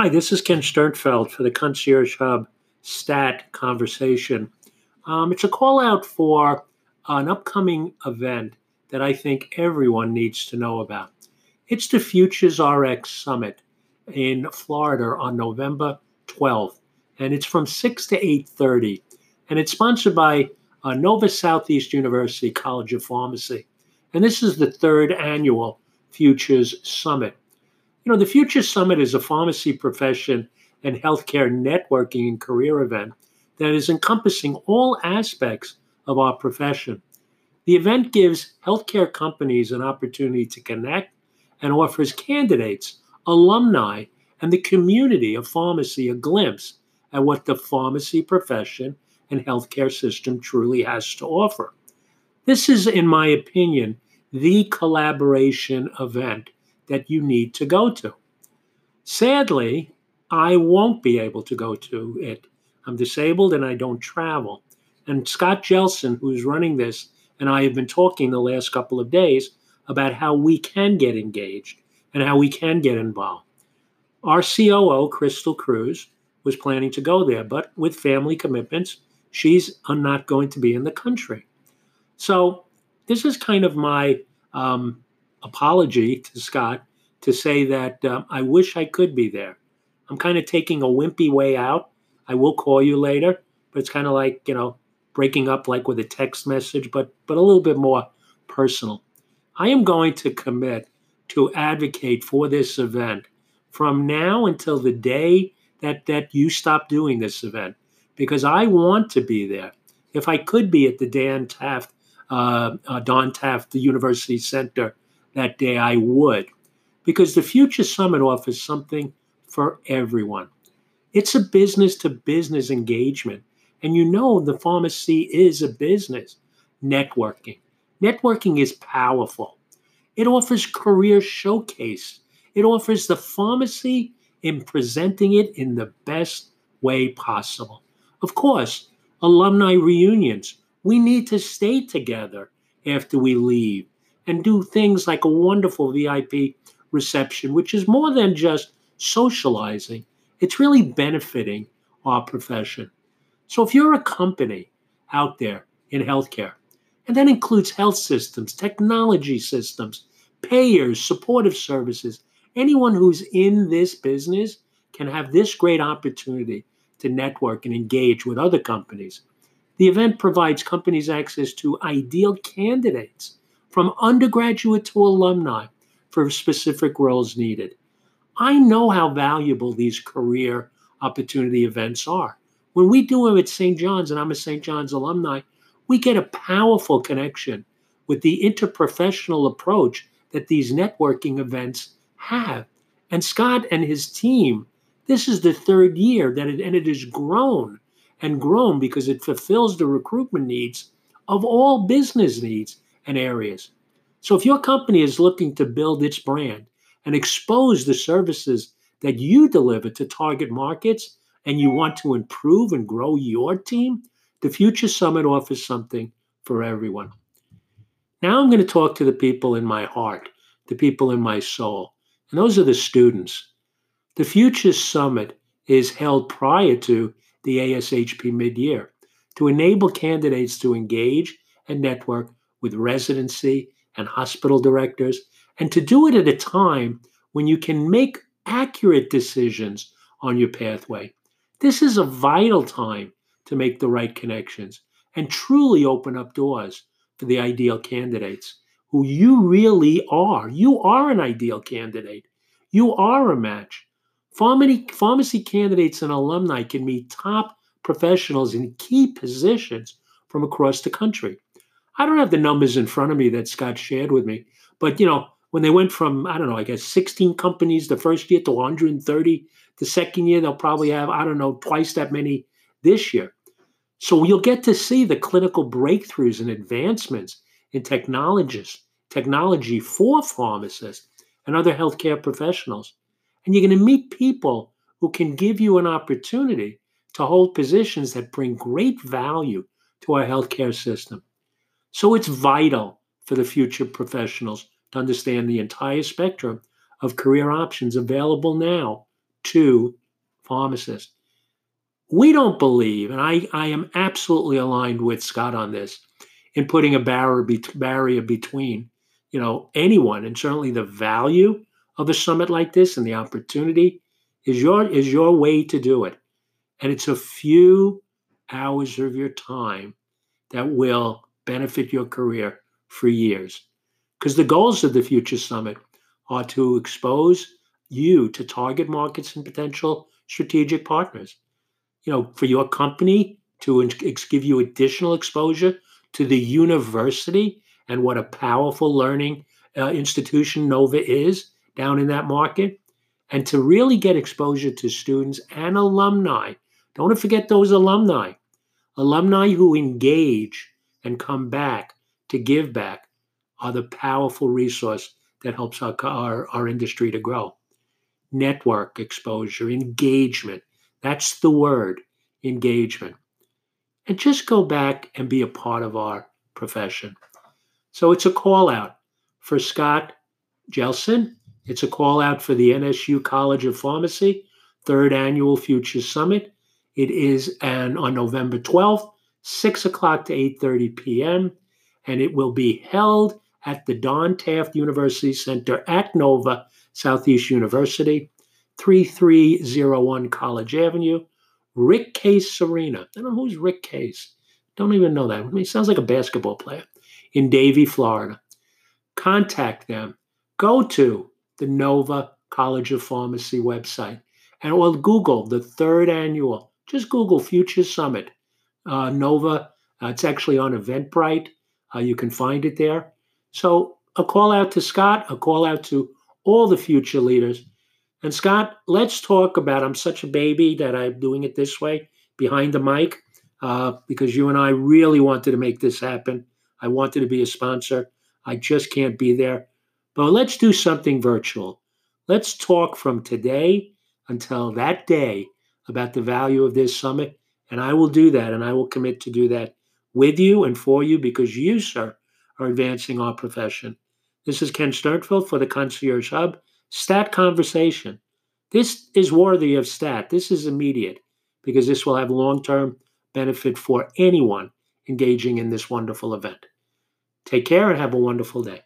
Hi, this is Ken Sternfeld for the Concierge Hub Stat Conversation. Um, it's a call out for an upcoming event that I think everyone needs to know about. It's the Futures RX Summit in Florida on November 12th, and it's from 6 to 8:30, and it's sponsored by uh, Nova Southeast University College of Pharmacy, and this is the third annual Futures Summit. You know, the Future Summit is a pharmacy profession and healthcare networking and career event that is encompassing all aspects of our profession. The event gives healthcare companies an opportunity to connect and offers candidates, alumni, and the community of pharmacy a glimpse at what the pharmacy profession and healthcare system truly has to offer. This is, in my opinion, the collaboration event that you need to go to. Sadly, I won't be able to go to it. I'm disabled and I don't travel. And Scott Jelson, who's running this, and I have been talking the last couple of days about how we can get engaged and how we can get involved. Our COO, Crystal Cruz, was planning to go there, but with family commitments, she's not going to be in the country. So, this is kind of my um, apology to Scott to say that um, I wish I could be there. I'm kind of taking a wimpy way out. I will call you later, but it's kind of like, you know, breaking up like with a text message, but but a little bit more personal. I am going to commit to advocate for this event from now until the day that that you stop doing this event because I want to be there. If I could be at the Dan Taft, uh, uh, Don Taft, the University Center that day, I would because the Future Summit offers something for everyone. It's a business to business engagement. And you know, the pharmacy is a business. Networking. Networking is powerful. It offers career showcase. It offers the pharmacy in presenting it in the best way possible. Of course, alumni reunions. We need to stay together after we leave and do things like a wonderful VIP reception, which is more than just socializing, it's really benefiting our profession. So if you're a company out there in healthcare, and that includes health systems, technology systems, payers, supportive services, anyone who's in this business can have this great opportunity to network and engage with other companies. The event provides companies access to ideal candidates from undergraduate to alumni for specific roles needed. I know how valuable these career opportunity events are. When we do them at St. John's, and I'm a St. John's alumni, we get a powerful connection with the interprofessional approach that these networking events have. And Scott and his team, this is the third year that it, and it has grown and grown because it fulfills the recruitment needs of all business needs and areas. So if your company is looking to build its brand and expose the services that you deliver to target markets and you want to improve and grow your team, the Future Summit offers something for everyone. Now I'm going to talk to the people in my heart, the people in my soul, and those are the students. The Future Summit is held prior to the ASHP midyear to enable candidates to engage and network with residency and hospital directors, and to do it at a time when you can make accurate decisions on your pathway. This is a vital time to make the right connections and truly open up doors for the ideal candidates who you really are. You are an ideal candidate. You are a match. Pharmacy, candidates and alumni can meet top professionals in key positions from across the country. I don't have the numbers in front of me that Scott shared with me, but you know, when they went from I don't know, I guess 16 companies the first year to 130 the second year, they'll probably have I don't know twice that many this year. So you'll get to see the clinical breakthroughs and advancements in technologies, technology for pharmacists and other healthcare professionals. And you're going to meet people who can give you an opportunity to hold positions that bring great value to our healthcare system. So it's vital for the future professionals to understand the entire spectrum of career options available now to pharmacists. We don't believe, and I, I am absolutely aligned with Scott on this, in putting a barrier, be- barrier between, you know, anyone, and certainly the value of a summit like this and the opportunity is your is your way to do it. And it's a few hours of your time that will benefit your career for years. Because the goals of the Future Summit are to expose you to target markets and potential strategic partners. You know, for your company to give you additional exposure to the university and what a powerful learning uh, institution Nova is down in that market, and to really get exposure to students and alumni. Don't forget those alumni, alumni who engage and come back to give back are the powerful resource that helps our, our, our industry to grow. Network exposure, engagement. That's the word, engagement. And just go back and be a part of our profession. So it's a call out for Scott Jelson. It's a call out for the NSU College of Pharmacy, third annual Future Summit. It is an, on November 12th, 6 o'clock to 8.30 p.m., and it will be held at the Don Taft University Center at Nova, Southeast University, 3301 College Avenue. Rick Case Arena. I don't know who's Rick Case. Don't even know that. I mean, he sounds like a basketball player in Davie, Florida. Contact them. Go to the Nova College of Pharmacy website and or Google the third annual. Just Google Future Summit uh, Nova. Uh, it's actually on Eventbrite. Uh, you can find it there. So a call out to Scott, a call out to all the future leaders. And Scott, let's talk about. I'm such a baby that I'm doing it this way behind the mic uh, because you and I really wanted to make this happen. I wanted to be a sponsor. I just can't be there. But let's do something virtual. Let's talk from today until that day about the value of this summit. And I will do that. And I will commit to do that with you and for you because you, sir, are advancing our profession. This is Ken Sternfeld for the Concierge Hub. Stat Conversation. This is worthy of stat. This is immediate because this will have long term benefit for anyone engaging in this wonderful event. Take care and have a wonderful day.